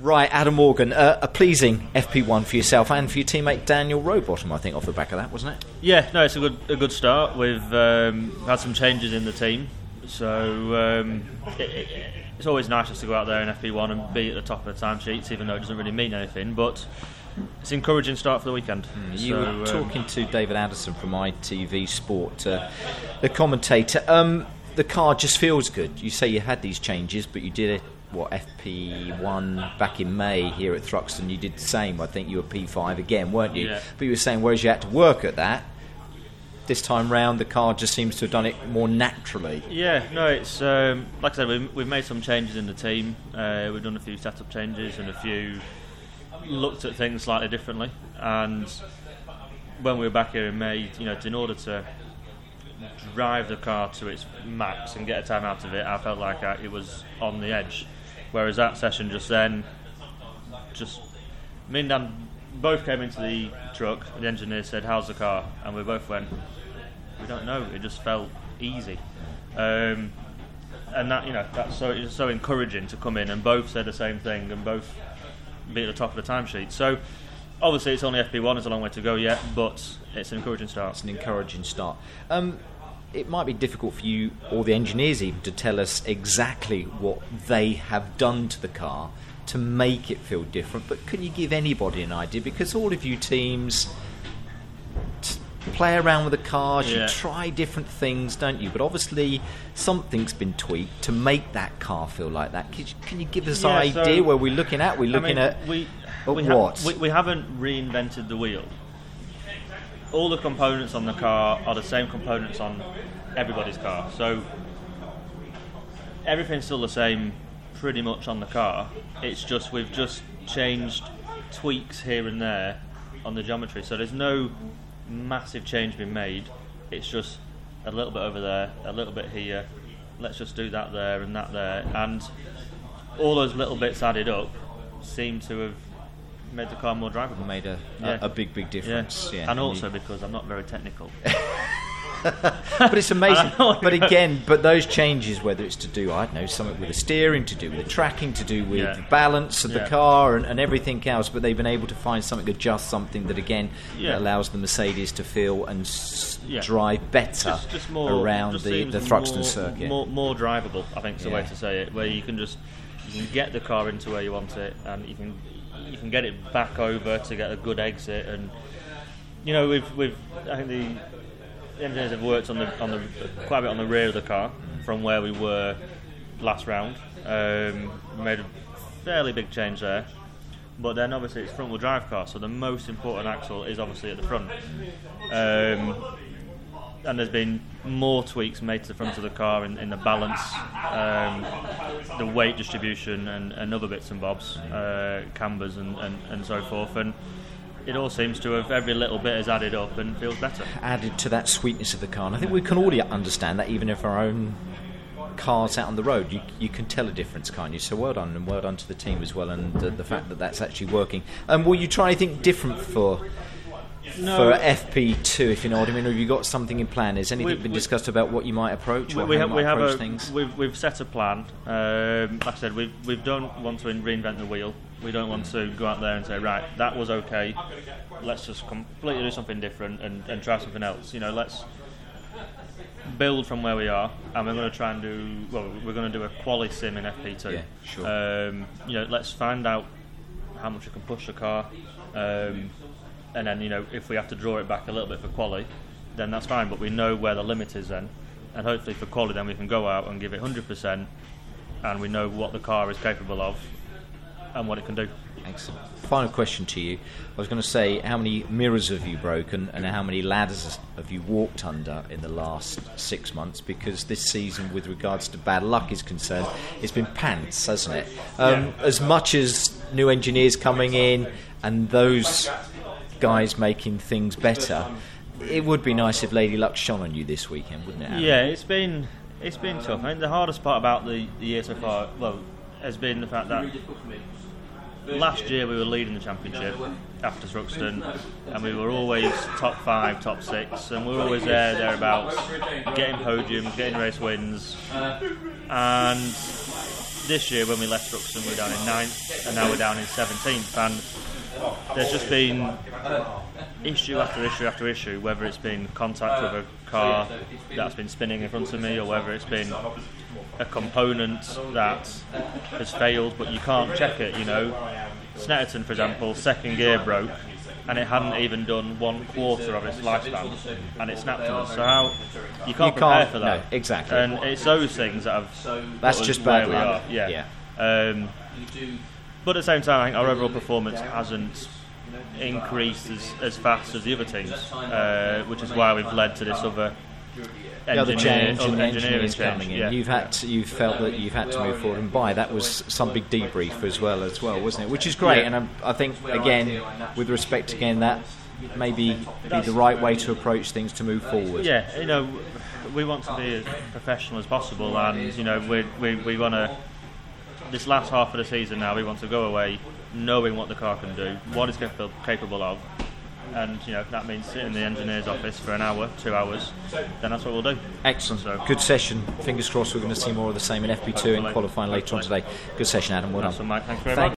Right, Adam Morgan, uh, a pleasing FP1 for yourself and for your teammate Daniel Rowbottom, I think, off the back of that, wasn't it? Yeah, no, it's a good a good start. We've um, had some changes in the team, so um, it, it, it's always nice just to go out there in FP1 and be at the top of the timesheets, even though it doesn't really mean anything. But it's an encouraging start for the weekend. You So, were um, talking to David Addison from ITV Sport, uh, the commentator. Um, the car just feels good. You say you had these changes, but you did it, what, FP1 back in May here at Thruxton. You did the same. I think you were P5 again, weren't you? Yeah. But you were saying, whereas you had to work at that, this time round the car just seems to have done it more naturally. Yeah, no, it's um, like I said, we've, we've made some changes in the team. Uh, we've done a few setup changes and a few looked at things slightly differently. And when we were back here in May, you know, in order to drive the car to its max and get a time out of it, I felt like I, it was on the edge. Whereas that session just then, just me and Dan both came into the truck. The engineer said, "How's the car?" And we both went, "We don't know." It just felt easy, um, and that you know that's so it's so encouraging to come in and both say the same thing and both be at the top of the timesheet. So obviously it's only FP1; there's a long way to go yet, but it's an encouraging start. It's an encouraging start. Um, it might be difficult for you or the engineers even to tell us exactly what they have done to the car to make it feel different. But can you give anybody an idea? Because all of you teams t- play around with the cars, Yeah. you try different things, don't you? But obviously something's been tweaked to make that car feel like that. Can you, can you give us Yeah, an so- idea where we're looking at? We're I looking mean, at we, we ha- what? we, we haven't reinvented the wheel. All the components on the car are the same components on everybody's car. So everything's still the same pretty much on the car. It's just we've just changed tweaks here and there on the geometry. So there's no massive change being made. It's just a little bit over there, a little bit here. Let's just do that there and that there. And all those little bits added up seem to have made the car more drivable. made a, Yeah. a, a big, big difference. Yeah. and you- also because I'm not very technical. but it's amazing. But again, but those changes, whether it's to do, I don't know, something with the steering, to do with the tracking, to do with Yeah. the balance of the car, and, and everything else, but they've been able to find something, adjust something that again Yeah. that allows the Mercedes to feel and s- Yeah. drive better just, just more around the, the Thruxton more, circuit. More, more drivable, I think is the way to say it. Where you can just you can get the car into where you want it, and you can you can get it back over to get a good exit. And you know, we've we've I think the engineers have worked on the on the quite a bit on the rear of the car from where we were last round. Um, made a fairly big change there. But then obviously it's front wheel drive car, so the most important axle is obviously at the front. Um, and there's been more tweaks made to the front of the car in, in the balance, um, the weight distribution, and, and other bits and bobs, uh, cambers and, and, and so forth. And it all seems to have every little bit has added up and feels better. added to that sweetness of the car. And I think we can all understand that, even if our own cars out on the road, you, you can tell a difference, can't you? So well done, and well done to the team as well, and the, the fact that that's actually working. Um, will you try anything different for for FP2, if you know what I mean, have you got something in plan? Has anything We- been we- discussed about what you might approach? We, we have, we have a, things? we've, we've set a plan. Um, like I said, we we don't want to reinvent the wheel. We don't want to go out there and say, right, that was okay. Let's just completely do something different and, and try something else. You know, let's build from where we are, and we're going to try and do. Well, we're going to do a quali sim in FP2. Yeah, sure. Um, you know, let's find out how much we can push the car, um, and then you know if we have to draw it back a little bit for quali, then that's fine. But we know where the limit is then, and hopefully for quali, then we can go out and give it 100%, and we know what the car is capable of and what it can do. Excellent. Final question to you. I was going to say, how many mirrors have you broken and how many ladders have you walked under in the last six months? Because this season, with regards to bad luck is concerned, it's been pants, hasn't it? Um, As much as new engineers coming in and those guys making things better, it would be nice if Lady Luck shone on you this weekend, wouldn't it? Aaron? Yeah, it's been it's been tough. I think the hardest part about the, the year so far, well, has been the fact that last year we were leading the championship after Thruxton, and we were always top five, top six, and we were always there, thereabouts, getting podiums, getting race wins, and this year when we left Thruxton we were down in ninth, and now we're down in 17th. And there's just been issue after issue after issue, whether it's been contact with a car that's been spinning in front of me, or whether it's been a component that has failed, but you can't check it. You know, Snetterton, for example, second gear broke, and it hadn't even done one quarter of its lifespan, and it snapped on us. So how you can't You prepare can't- for that no, exactly. and it's those things that have. That's just bad luck. Yeah. Um, but at the same time, I think our overall performance hasn't increased as, as fast as the other teams, uh, which is why we've led to this other. the other change and engineering is coming in. yeah. You've had to, you've felt that you've had to move forward and buy. That was some big debrief as well as well, wasn't it? Which is great, Yeah. and I, I think again, with respect again, that maybe be the right way to approach things to move forward. Yeah, you know, we want to be as professional as possible, and you know, we we, we want to. This last half of the season now, we want to go away knowing what the car can do, what it's capable capable of, and you know if that means sitting in the engineer's office for an hour, two hours. Then that's what we'll do. Excellent. So- Good session. Fingers crossed we're going to see more of the same in FP2 and qualifying later on today. Good session, Adam. Well done. what Mike. Thanks very Thank much.